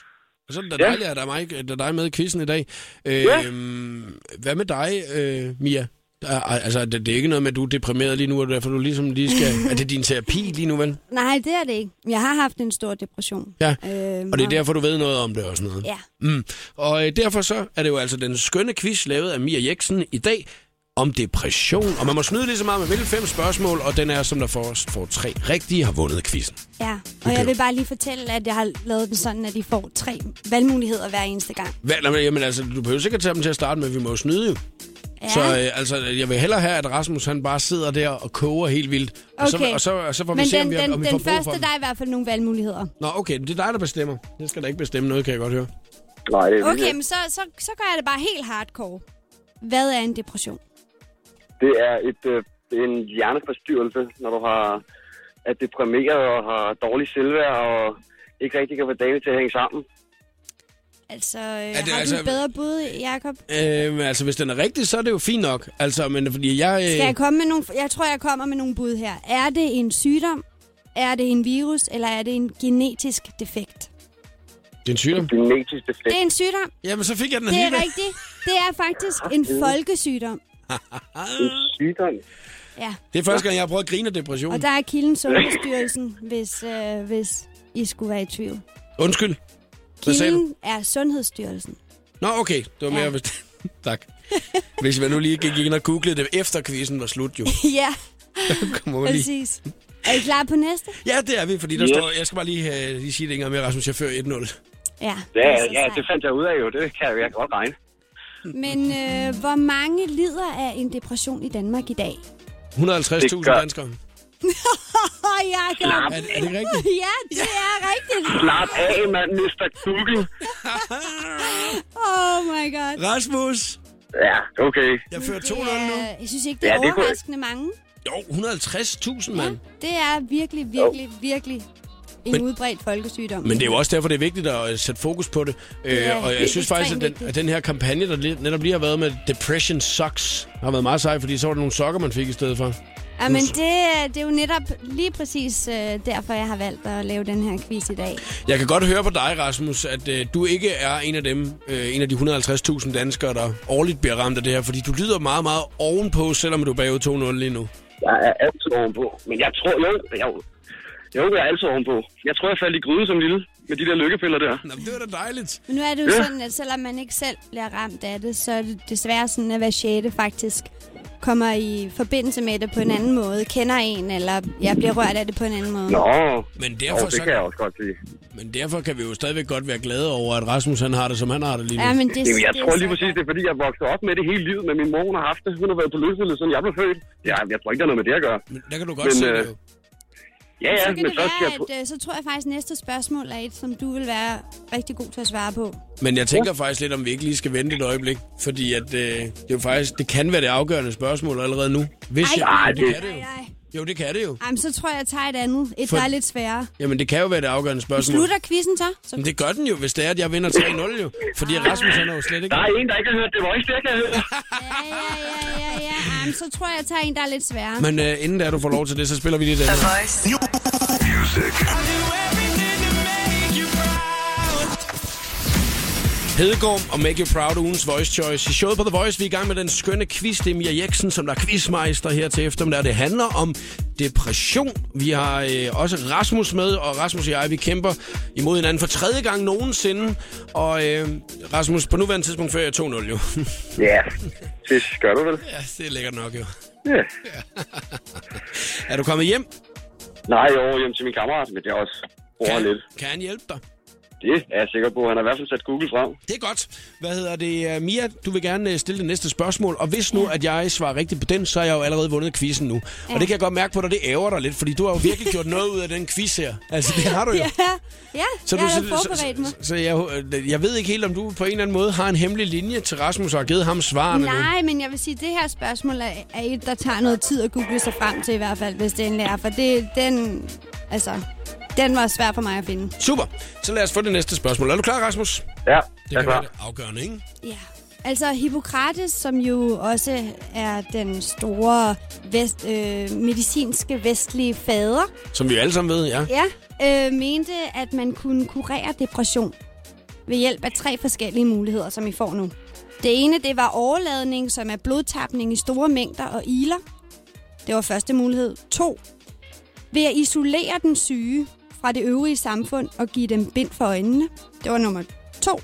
Og så er det da Ja. dejligt, at der er, mig, der er dig med i quizzen i dag. Øh, Ja. Hvad med dig, øh, Mia? Altså, det, det er ikke noget med, at du er deprimeret lige nu, og derfor du ligesom lige skal... er det din terapi lige nu, vel? Nej, det er det ikke. Jeg har haft en stor depression. Ja, Øhm, og det er derfor, du ved noget om det og sådan noget. Ja. Mm. Og øh, derfor så er det jo altså den skønne quiz, lavet af Mia Jeksen i dag, om depression. Og man må snyde lige så meget, man vil. Fem spørgsmål, og den er, som der får, får tre rigtige, har vundet quizzen. Ja, og jeg vil bare lige fortælle, at jeg har lavet den sådan, at de får tre valgmuligheder hver eneste gang. Hvad, jamen, altså, du behøver sikkert tage dem til at starte med, vi må jo snyde jo. Ja. Så øh, altså, jeg vil hellere have, at Rasmus han bare sidder der og koger helt vildt. Og, så, Okay. og, så, og så får vi Men se, den, om vi, har- den, om vi den får brug for første, der er i hvert fald nogle valgmuligheder. Nå, okay, det er dig, der bestemmer. Det skal da ikke bestemme noget, kan jeg godt høre. Nej, det er Okay, men så, så, så gør jeg det bare helt hardcore. Hvad er en depression? Det er et, øh, en hjerneforstyrrelse, når du har er deprimeret og har dårlig selvværd og ikke rigtig kan få dagene til at hænge sammen. Altså, øh, det har du altså- et bedre bud, Jacob? Øh, altså, hvis den er rigtig, så er det jo fint nok. Altså, men fordi jeg... Øh, Skal jeg komme med nogle... Jeg tror, jeg kommer med nogle bud her. Er det en sygdom? Er det en virus? Eller er det en genetisk defekt? det er en sygdom. Genetisk defekt. Det er en sygdom. Jamen, så fik jeg den Det er rigtigt. Det er faktisk en folkesygdom. En sygdom. Ja. Det er første gang, jeg har prøvet at grine af depression. Og der er kilden Sundhedsstyrelsen, hvis, øh, hvis I skulle være i tvivl. Undskyld. Hvad sagde du? Kilden er Sundhedsstyrelsen. Nå, okay. Det var mere... Ja. Hvis... tak. Hvis man nu lige gik ind og googlede det, efter quizzen var slut, jo. ja, Kommer man lige. præcis. Er I klar på næste? Ja, det er vi, fordi der Yes. står... Jeg skal bare lige, uh, lige sige det en gang mere, Rasmus. Fører 1-0. Ja, Ja, ja, det fandt jeg ud af jo. Det kan jeg, jeg kan godt regne. Men øh, hvor mange lider af en depression i Danmark i dag? 150.000 Det gør- danskere. Jacob! Er, er det ikke rigtigt? Ja, det er rigtigt. Slap af, mand, Mr. Google. Oh my god. Rasmus! Ja, okay. Jeg fører Det 2-0 nu. jeg synes ikke, det er Ja, det kunne- overraskende mange. Jo, 150.000, mand. Det er virkelig, virkelig, virkelig en Men- udbredt folkesygdom. Men det er jo også derfor, det er vigtigt at øh, sætte fokus på det. Øh, er og jeg synes faktisk, at den, at den her kampagne, der lige- netop lige har været med Depression Sucks, har været meget sej, fordi så var der nogle sokker, man fik i stedet for. Ja, men det, er- det er jo netop lige præcis øh, derfor, jeg har valgt at lave den her quiz i dag. Jeg kan godt høre på dig, Rasmus, at øh, du ikke er en af dem, øh, en af de 150.000 danskere, der årligt bliver ramt af det her, fordi du lyder meget, meget ovenpå, selvom du er bagud 2-0 lige nu. Jeg er altid ovenpå. Men jeg tror, jo, jo, jo, jeg er altid ovenpå. Jeg tror, jeg faldt i gryde som lille med de der lykkepiller der. Nå, men det var da dejligt. Men nu er det jo Ja. sådan, at selvom man ikke selv bliver ramt af det, så er det desværre sådan, at hver sjette faktisk kommer i forbindelse med det på en anden måde, kender en, eller jeg bliver rørt af det på en anden måde. Nå, Men jo, derfor, det så, kan jeg også godt sige. men derfor kan vi jo stadigvæk godt være glade over, at Rasmus han har det, som han har det lige nu. Ja, men det, Jamen, jeg det tror lige præcis, det er fordi, jeg voksede op med det hele livet, men min mor hun har haft det. Hun har været på løsvildet, siden jeg blev født. Ja, jeg tror ikke, der er noget med det at gøre. Men der kan du godt Men, se øh, det jo. Ja, ja, Så kan men det så skal jeg... være, at øh, så tror jeg faktisk, at næste spørgsmål er et, som du vil være rigtig god til at svare på. Men jeg tænker faktisk lidt, om vi ikke lige skal vente et øjeblik. Fordi at, øh, det, er jo faktisk, det kan være det afgørende spørgsmål allerede nu. Hvis Ej, jeg, ej, det det- kan det jo. Ej, ej. Jo, det kan det jo. Jamen, så tror jeg, jeg tager et andet. Et, For- der er lidt sværere. Jamen, det kan jo være det afgørende spørgsmål. Slutter quizzen så? så Men det gør den jo, hvis det er, at jeg vinder 3-0 jo. Fordi Rasmus han er jo slet ikke... Der er en, der ikke har hørt det voice, det kan jeg høre. Ja, ja, ja, ja, ja. Jamen, så tror jeg, jeg tager en, der er lidt sværere. Men øh, inden da du får lov til det, så spiller vi lige den. The. Voice. Hedegaard og Make You Proud, ugens Voice Choice. I showet på The Voice, vi er i gang med den skønne quiz. Det er Mia Jeksen, som der er quizmeister her til eftermiddag. Det handler om depression. Vi har øh, også Rasmus med, og Rasmus og jeg, vi kæmper imod hinanden for tredje gang nogensinde. Og øh, Rasmus, på nuværende tidspunkt fører jeg 2-0 jo. Ja, det gør du vel. ja, det er lækkert nok jo. Ja. Er du kommet hjem? Nej, jo, hjem til min kammerat, men det er også bruger Kan, lidt. kan han hjælpe dig? Det er jeg sikker på. Han har i hvert fald sat Google frem. Det er godt. Hvad hedder det? Øh, Mia, du vil gerne øh, stille det næste spørgsmål, og hvis nu, at jeg svarer rigtigt på den, så har jeg jo allerede vundet quizzen nu. Og det kan jeg godt mærke på dig, det ærger dig lidt, fordi du har jo virkelig gjort noget ud af den quiz her. Altså, det har du jo. Ja, ja Så jeg du, har da forberedt mig. så, så, så jeg, øh, jeg ved ikke helt, om du på en eller anden måde har en hemmelig linje til Rasmus og har givet ham svarene nu. Nej, men jeg vil sige, at det her spørgsmål er, er et, der tager noget tid at google sig frem til i hvert fald, hvis det endelig er. For det, den, altså, den var svær for mig at finde. Super. Så lad os få det næste spørgsmål. Er du klar, Rasmus? Ja, Det jeg kan er være klar. det afgørende, ikke? Ja. Altså Hippokrates, som jo også er den store vest, øh, medicinske vestlige fader, Som vi alle sammen ved, ja. ja, øh, mente, at man kunne kurere depression ved hjælp af tre forskellige muligheder, som I får nu. Det ene, det var overladning, som er blodtapning i store mængder og iler. Det var første mulighed. To, ved at isolere den syge fra det øvrige samfund og give dem bind for øjnene. Det var nummer to.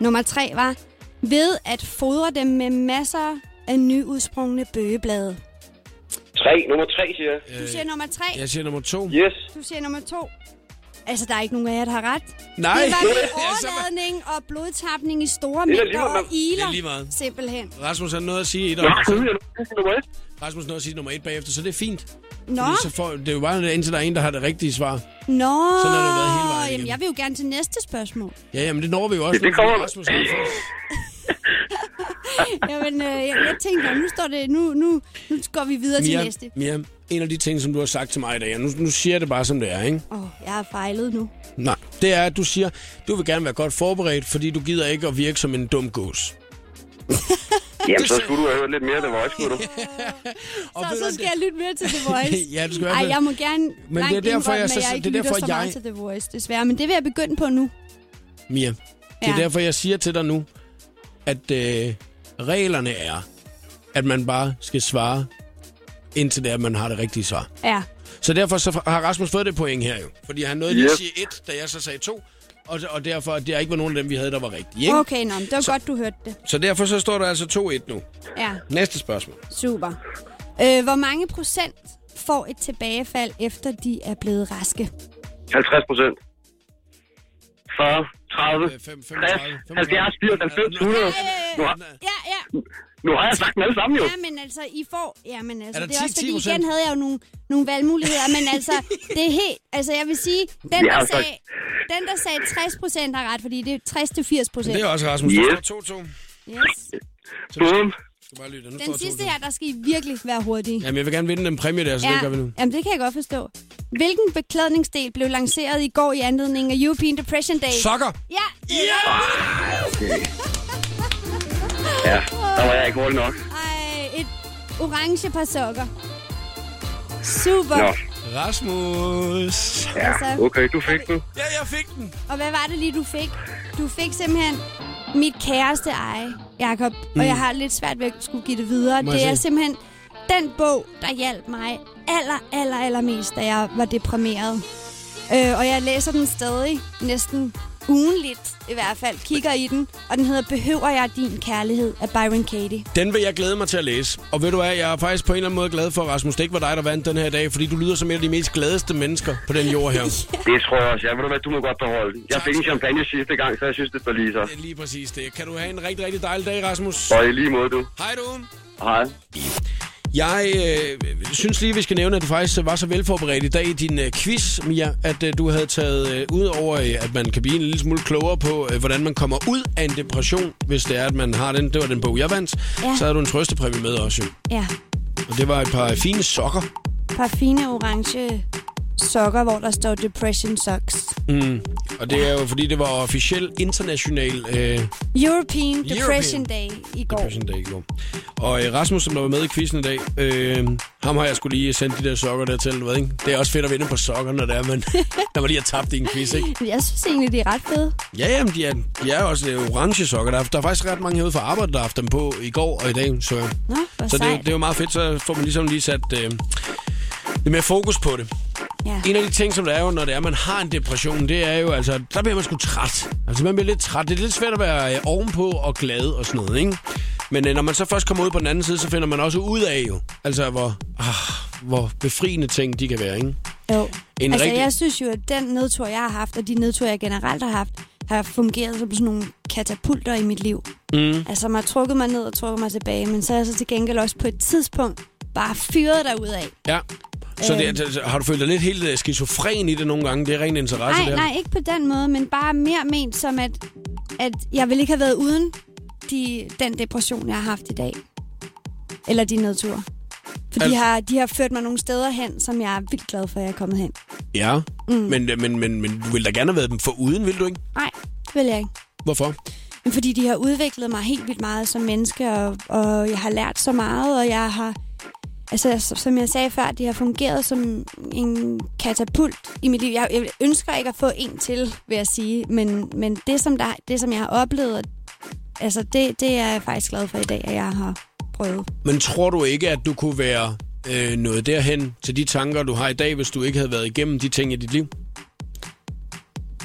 Nummer tre var ved at fodre dem med masser af nyudsprungne bøgeblade. Tre, nummer tre, siger jeg. Du siger nummer tre. Jeg siger nummer to. Yes. Du siger nummer to. Altså, der er ikke nogen af jer, der har ret. Nej! Det var var- overladning og blodtapning i store er mængder og iler. Det er lige meget. Simpelthen. Rasmus har noget at sige i dig. Rasmus nåede at sige nummer et bagefter, så det er fint. Nå, Fordi så får, det er jo bare indtil der er en, der har det rigtige svar. nå. Sådan har det været hele vejen Jamen, igennem. jeg vil jo gerne til næste spørgsmål. Ja, jamen det når vi jo også. Ja, det kommer- Rasmus har. Jamen, øh, jeg, jeg tænker, nu står det, nu, nu, nu går vi videre til Mia, næste. Mia, en af de ting, som du har sagt til mig i dag, nu, nu siger jeg det bare, som det er, ikke? Åh, oh, jeg har fejlet nu. Nej, det er, at du siger, du vil gerne være godt forberedt, fordi du gider ikke at virke som en dum gås. Jamen, så skulle du have hørt lidt mere, det var også, skulle du. Og Så, så skal jeg lytte mere til The Voice. Ja, du skal Ej, jeg må gerne Men langt det er derfor, jeg at så- jeg ikke det er derfor, så meget jeg- til The Voice, desværre. Men det vil jeg begynde på nu. Mia, det er Ja. derfor, jeg siger til dig nu, at øh, reglerne er, at man bare skal svare, indtil det er, at man har det rigtige svar. Ja. Så derfor så har Rasmus fået det point her jo. Fordi han nåede lige at sige et, da jeg så sagde to. Og, og derfor, det er ikke var nogen af dem, vi havde, der var rigtige. Ikke? Okay, nå, men det var godt, du hørte det. Så derfor så står der altså 2-1 nu. Ja, Næste spørgsmål. super. Øh, hvor mange procent får et tilbagefald, efter de er blevet raske? 50 procent. 40, 30, Øh, 60, fem- 35, 70, 80, 90, 100. Nu har, Ja, ja. Nu har jeg sagt dem alle sammen jo. Ja, men altså, I får... Ja, men altså, Er der det er også 10 fordi, igen havde jeg jo nogle, nogle valgmuligheder, men altså, det er helt... Altså, jeg vil sige, den, Ja, der, altså- sagde, den, der sagde 60 procent har ret, fordi det er 60 til 80 procent. Det er også Rasmus. Yes. Står 2-2. Yes. Boom. Den sidste 2-2. her, der skal I virkelig være hurtige. Jamen, jeg vil gerne vinde den præmie der, så det gør vi nu. Jamen, det kan jeg godt forstå. Hvilken beklædningsdel blev lanceret i går i anledning af European Depression Day? Sokker! Ja, Okay. Ja, der var jeg ikke hurtig nok. Ej, et orange par sokker. Super. Nå, Rasmus! ja, okay, du fik den. Ja, jeg fik den! Og hvad var det lige, du fik? Du fik simpelthen mit kæreste eje, Jakob. Mm. Og jeg har lidt svært ved at skulle give det videre. Må det er se? simpelthen den bog, der hjalp mig aller, aller, allermest, da jeg var deprimeret. Øh, og jeg læser den stadig næsten ugenligt i hvert fald. Kigger i den. Og den hedder Behøver jeg din kærlighed af Byron Katie. Den vil jeg glæde mig til at læse. Og ved du hvad, jeg er faktisk på en eller anden måde glad for, Rasmus, det ikke var dig, der vandt den her dag, fordi du lyder som en af de mest gladeste mennesker på den jord her. Det tror jeg også. Ja, ved du hvad, du må godt beholde. Jeg Tak fik en champagne sidste gang, så jeg synes, det var lige så. Det er lige præcis det. Kan du have en rigtig, rigtig dejlig dag, Rasmus? Og i lige måde, du. Hej du! Hej. Jeg øh, synes lige, vi skal nævne, at du faktisk var så velforberedt i dag i din øh, quiz, Mia, at øh, du havde taget øh, ud over, øh, at man kan blive en lille smule klogere på, øh, hvordan man kommer ud af en depression, hvis det er, at man har den. Det var den bog, jeg vandt. Ja. Så havde du en trøstepræmie med også, jo. Ja, Og det var et par fine sokker. par fine orange sokker, hvor der står Depression Socks. Mm. Og det er jo, fordi det var officiel international øh, European Depression Day i går. Depression Day i går. Og øh, Rasmus, som der var med i quizzen i dag, øh, ham har jeg skulle lige sendt de der sokker der til, ved, ikke? Det er også fedt at vinde på sokker, når det er, men når man lige har tabt i en quiz, ikke? Jeg synes egentlig, det er ret fedt. Ja, jamen, de er, de er også øh, orange sokker. Der er, der er faktisk ret mange herude fra arbejde, der har haft dem på i går og i dag. Så, Nå, så det, sejt. det er jo meget fedt, så får man ligesom lige sat øh, lidt mere fokus på det. Ja. En af de ting, som der er jo, når det er, man har en depression, det er jo altså, der bliver man sgu træt. Altså, man bliver lidt træt. Det er lidt svært at være øh, ovenpå og glad og sådan noget, ikke? Men øh, når man så først kommer ud på den anden side, så finder man også ud af jo, altså hvor, ah, hvor befriende ting de kan være, ikke? Jo. En altså, rigtig- jeg synes jo, at den nedtur, jeg har haft, og de nedture, jeg generelt har haft, har fungeret som sådan nogle katapulter i mit liv. Mm. Altså, man har trukket mig ned og trukket mig tilbage, men så er jeg så til gengæld også på et tidspunkt bare fyret af. Ja. Så det, Øhm. altså, har du følt dig lidt helt øh, skizofren i det nogle gange? Det er ren interesse Nej, der. nej, ikke på den måde, men bare mere ment som, at, at jeg ville ikke have været uden de, den depression, jeg har haft i dag. Eller de nedture. For de Al- har, de har ført mig nogle steder hen, som jeg er vildt glad for, at jeg er kommet hen. Ja, mm. men, øh, men, men, men du ville da gerne have været dem for uden, vil du ikke? Nej, det vil jeg ikke. Hvorfor? Fordi de har udviklet mig helt vildt meget som menneske, og, og jeg har lært så meget, og jeg har... Altså, som jeg sagde før, de har fungeret som en katapult i mit liv. Jeg, jeg ønsker ikke at få en til, vil jeg sige. Men, men det, som der, det, som jeg har oplevet, altså, det, det er jeg faktisk glad for i dag, at jeg har prøvet. Men tror du ikke, at du kunne være øh, noget derhen til de tanker, du har i dag, hvis du ikke havde været igennem de ting i dit liv?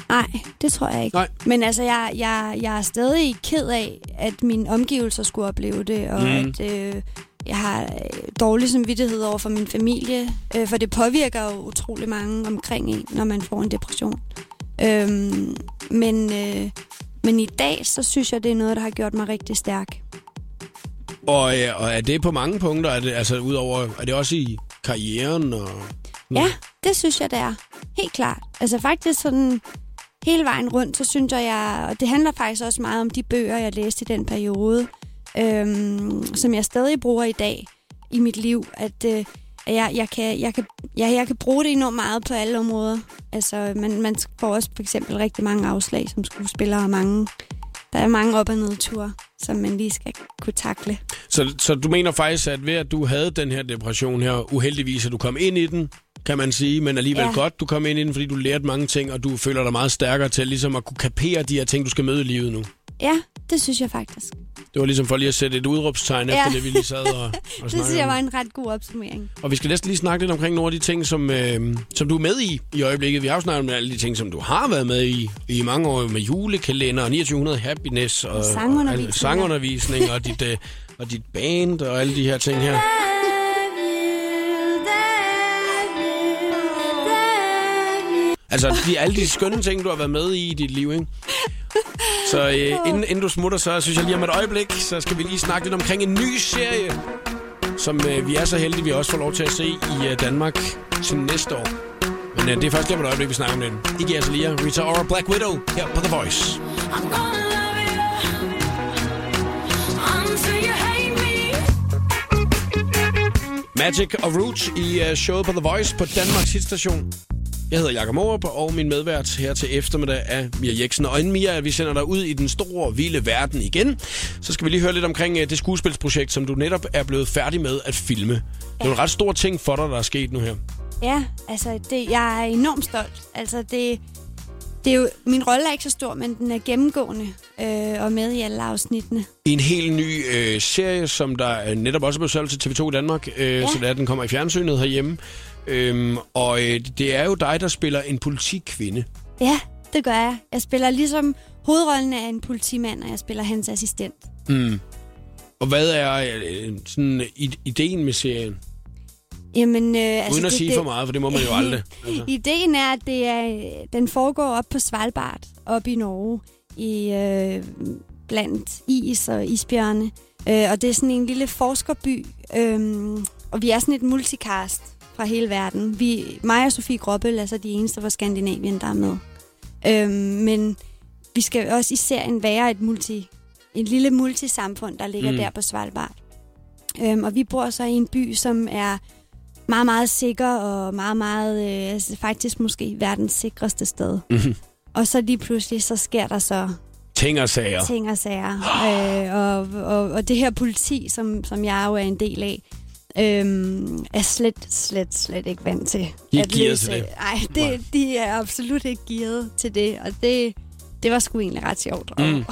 Nej, det tror jeg ikke. Nej. Men altså, jeg, jeg, jeg er stadig ked af, at mine omgivelser skulle opleve det, og mm. at øh, jeg har øh, dårlig samvittighed over for min familie, øh, for det påvirker jo utrolig mange omkring en, når man får en depression. Øhm, men, øh, men i dag, så synes jeg, det er noget, der har gjort mig rigtig stærk. Og, øh, og er det på mange punkter? Er det, altså, udover, er det også i karrieren? Og, Ja, det synes jeg, det er. Helt klart. Altså faktisk sådan hele vejen rundt, så synes jeg, jeg og det handler faktisk også meget om de bøger, jeg læste i den periode, øhm, som jeg stadig bruger i dag i mit liv, at, øh, jeg, jeg, kan, jeg, kan, ja, jeg kan bruge det enormt meget på alle områder. Altså, man, man får også for eksempel rigtig mange afslag som skuespiller, og mange, der er mange op- og nedture, som man lige skal kunne takle. Så, så du mener faktisk, at ved at du havde den her depression her, uheldigvis, at du kom ind i den, kan man sige, men alligevel. Ja. godt, du kom ind i den, fordi du lærte mange ting, og du føler dig meget stærkere til ligesom at kunne kapere de her ting, du skal møde i livet nu. Ja, det synes jeg faktisk. Det var ligesom for lige at sætte et udråbstegn Ja. efter det, vi lige sad og, og Det synes jeg var en ret god opsummering. Og vi skal næsten lige snakke lidt omkring nogle af de ting, som, øh, som du er med i i øjeblikket. Vi har jo snakket om alle de ting, som du har været med i i mange år med julekalender, 2900 Happiness og, sangundervisning, og, sangundervisning og, dit, øh, og dit band og alle de her ting her. Altså, de, alle de skønne ting, du har været med i i dit liv, ikke? Så øh, inden, inden du smutter, så synes jeg lige om et øjeblik, så skal vi lige snakke lidt omkring en ny serie, som øh, vi er så heldige, vi også får lov til at se i øh, Danmark til næste år. Men øh, det er først lige om et øjeblik, vi snakker om den. Iggy Azalea, Rita Ora, Black Widow, her på The Voice. I'm gonna. Magic og Roots i uh, showet på The Voice på Danmarks hitstation. Jeg hedder Jakob Morup, og min medvært her til eftermiddag er Mia Jeksen. Og inden Mia, vi sender dig ud i den store, vilde verden igen, så skal vi lige høre lidt omkring uh, det skuespilsprojekt, som du netop er blevet færdig med at filme. Det er en ret stor ting for dig, der er sket nu her. Ja, altså, det, jeg er enormt stolt. Altså, det, det er jo, min rolle er ikke så stor, men den er gennemgående øh, og med i alle afsnittene. I en helt ny øh, serie, som der øh, netop også er blevet solgt til TV2 Danmark, øh, ja. så det er, den kommer i fjernsynet herhjemme. Øhm, og øh, det er jo dig, der spiller en politikvinde. Ja, det gør jeg. Jeg spiller ligesom hovedrollen af en politimand, og jeg spiller hans assistent. Mm. Og hvad er øh, sådan id- ideen med serien? Jamen, øh, altså, Uden at det, sige det, for meget, for det må man jo aldrig. Altså. Ideen er, at det er, den foregår op på Svalbard, op i Norge, i, øh, blandt is og isbjørne. Øh, og det er sådan en lille forskerby, øh, og vi er sådan et multicast fra hele verden. Vi, mig og Sofie Grobbel er så de eneste fra Skandinavien, der er med. Øh, men vi skal også i serien være et multi, en lille multisamfund, der ligger Mm. mm. der på Svalbard. Øhm, og vi bor så i en by, som er meget, meget sikker og meget, meget, øh, altså faktisk måske verdens sikreste sted. Mhm. Og så lige pludselig, så sker der så Ting og sager. ting og sager. øh, og, og, og det her politi, som, som jeg jo er en del af, øhm, er slet, slet, slet ikke vant til. De er gearet løse- til det. Ej, det, de er absolut ikke gearet til det, og det, det var sgu egentlig ret sjovt. Mm.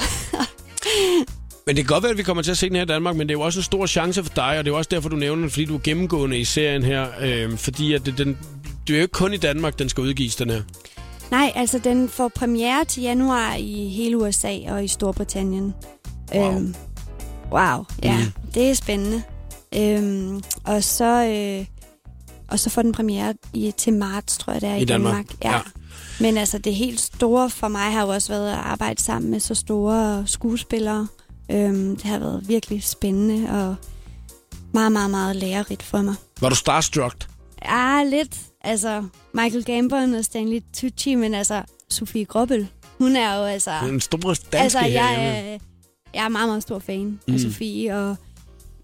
Men det kan godt være, at vi kommer til at se den her i Danmark, men det er jo også en stor chance for dig, og det er jo også derfor, du nævner den, fordi du er gennemgående i serien her. Øh, fordi at det, den, det er jo ikke kun i Danmark, den skal udgives, den her. Nej, altså den får premiere til januar i hele USA og i Storbritannien. Wow. Øhm, wow, ja, mm. det er spændende. Øhm, og så øh, og så får den premiere i, til marts, tror jeg det er, I i, Danmark, Danmark. Ja. ja. Men altså det helt store for mig har jo også været at arbejde sammen med så store skuespillere. Øhm, det har været virkelig spændende og meget, meget, meget lærerigt for mig. Var du starstruck? Ja, lidt. Altså, Michael Gambon og Stanley Tucci, men altså, Sofie Grobbel, hun er jo altså... Den store danske altså, jeg, er, jeg er meget, meget stor fan. Mm. af Sofie, og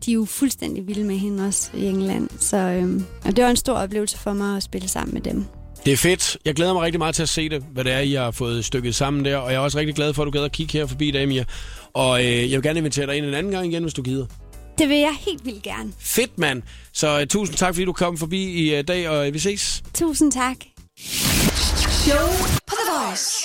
de er jo fuldstændig vilde med hende også i England. Så øhm, og det var en stor oplevelse for mig at spille sammen med dem. Det er fedt. Jeg glæder mig rigtig meget til at se det, hvad det er, I har fået stykket sammen der. Og jeg er også rigtig glad for, at du gad at kigge her forbi i dag, Mia. Og øh, jeg vil gerne invitere dig ind en anden gang igen, hvis du gider. Det vil jeg helt vildt gerne. Fedt, mand. Så uh, tusind tak, fordi du kom forbi i uh, dag, og uh, vi ses. Tusind tak. Show på The Voice.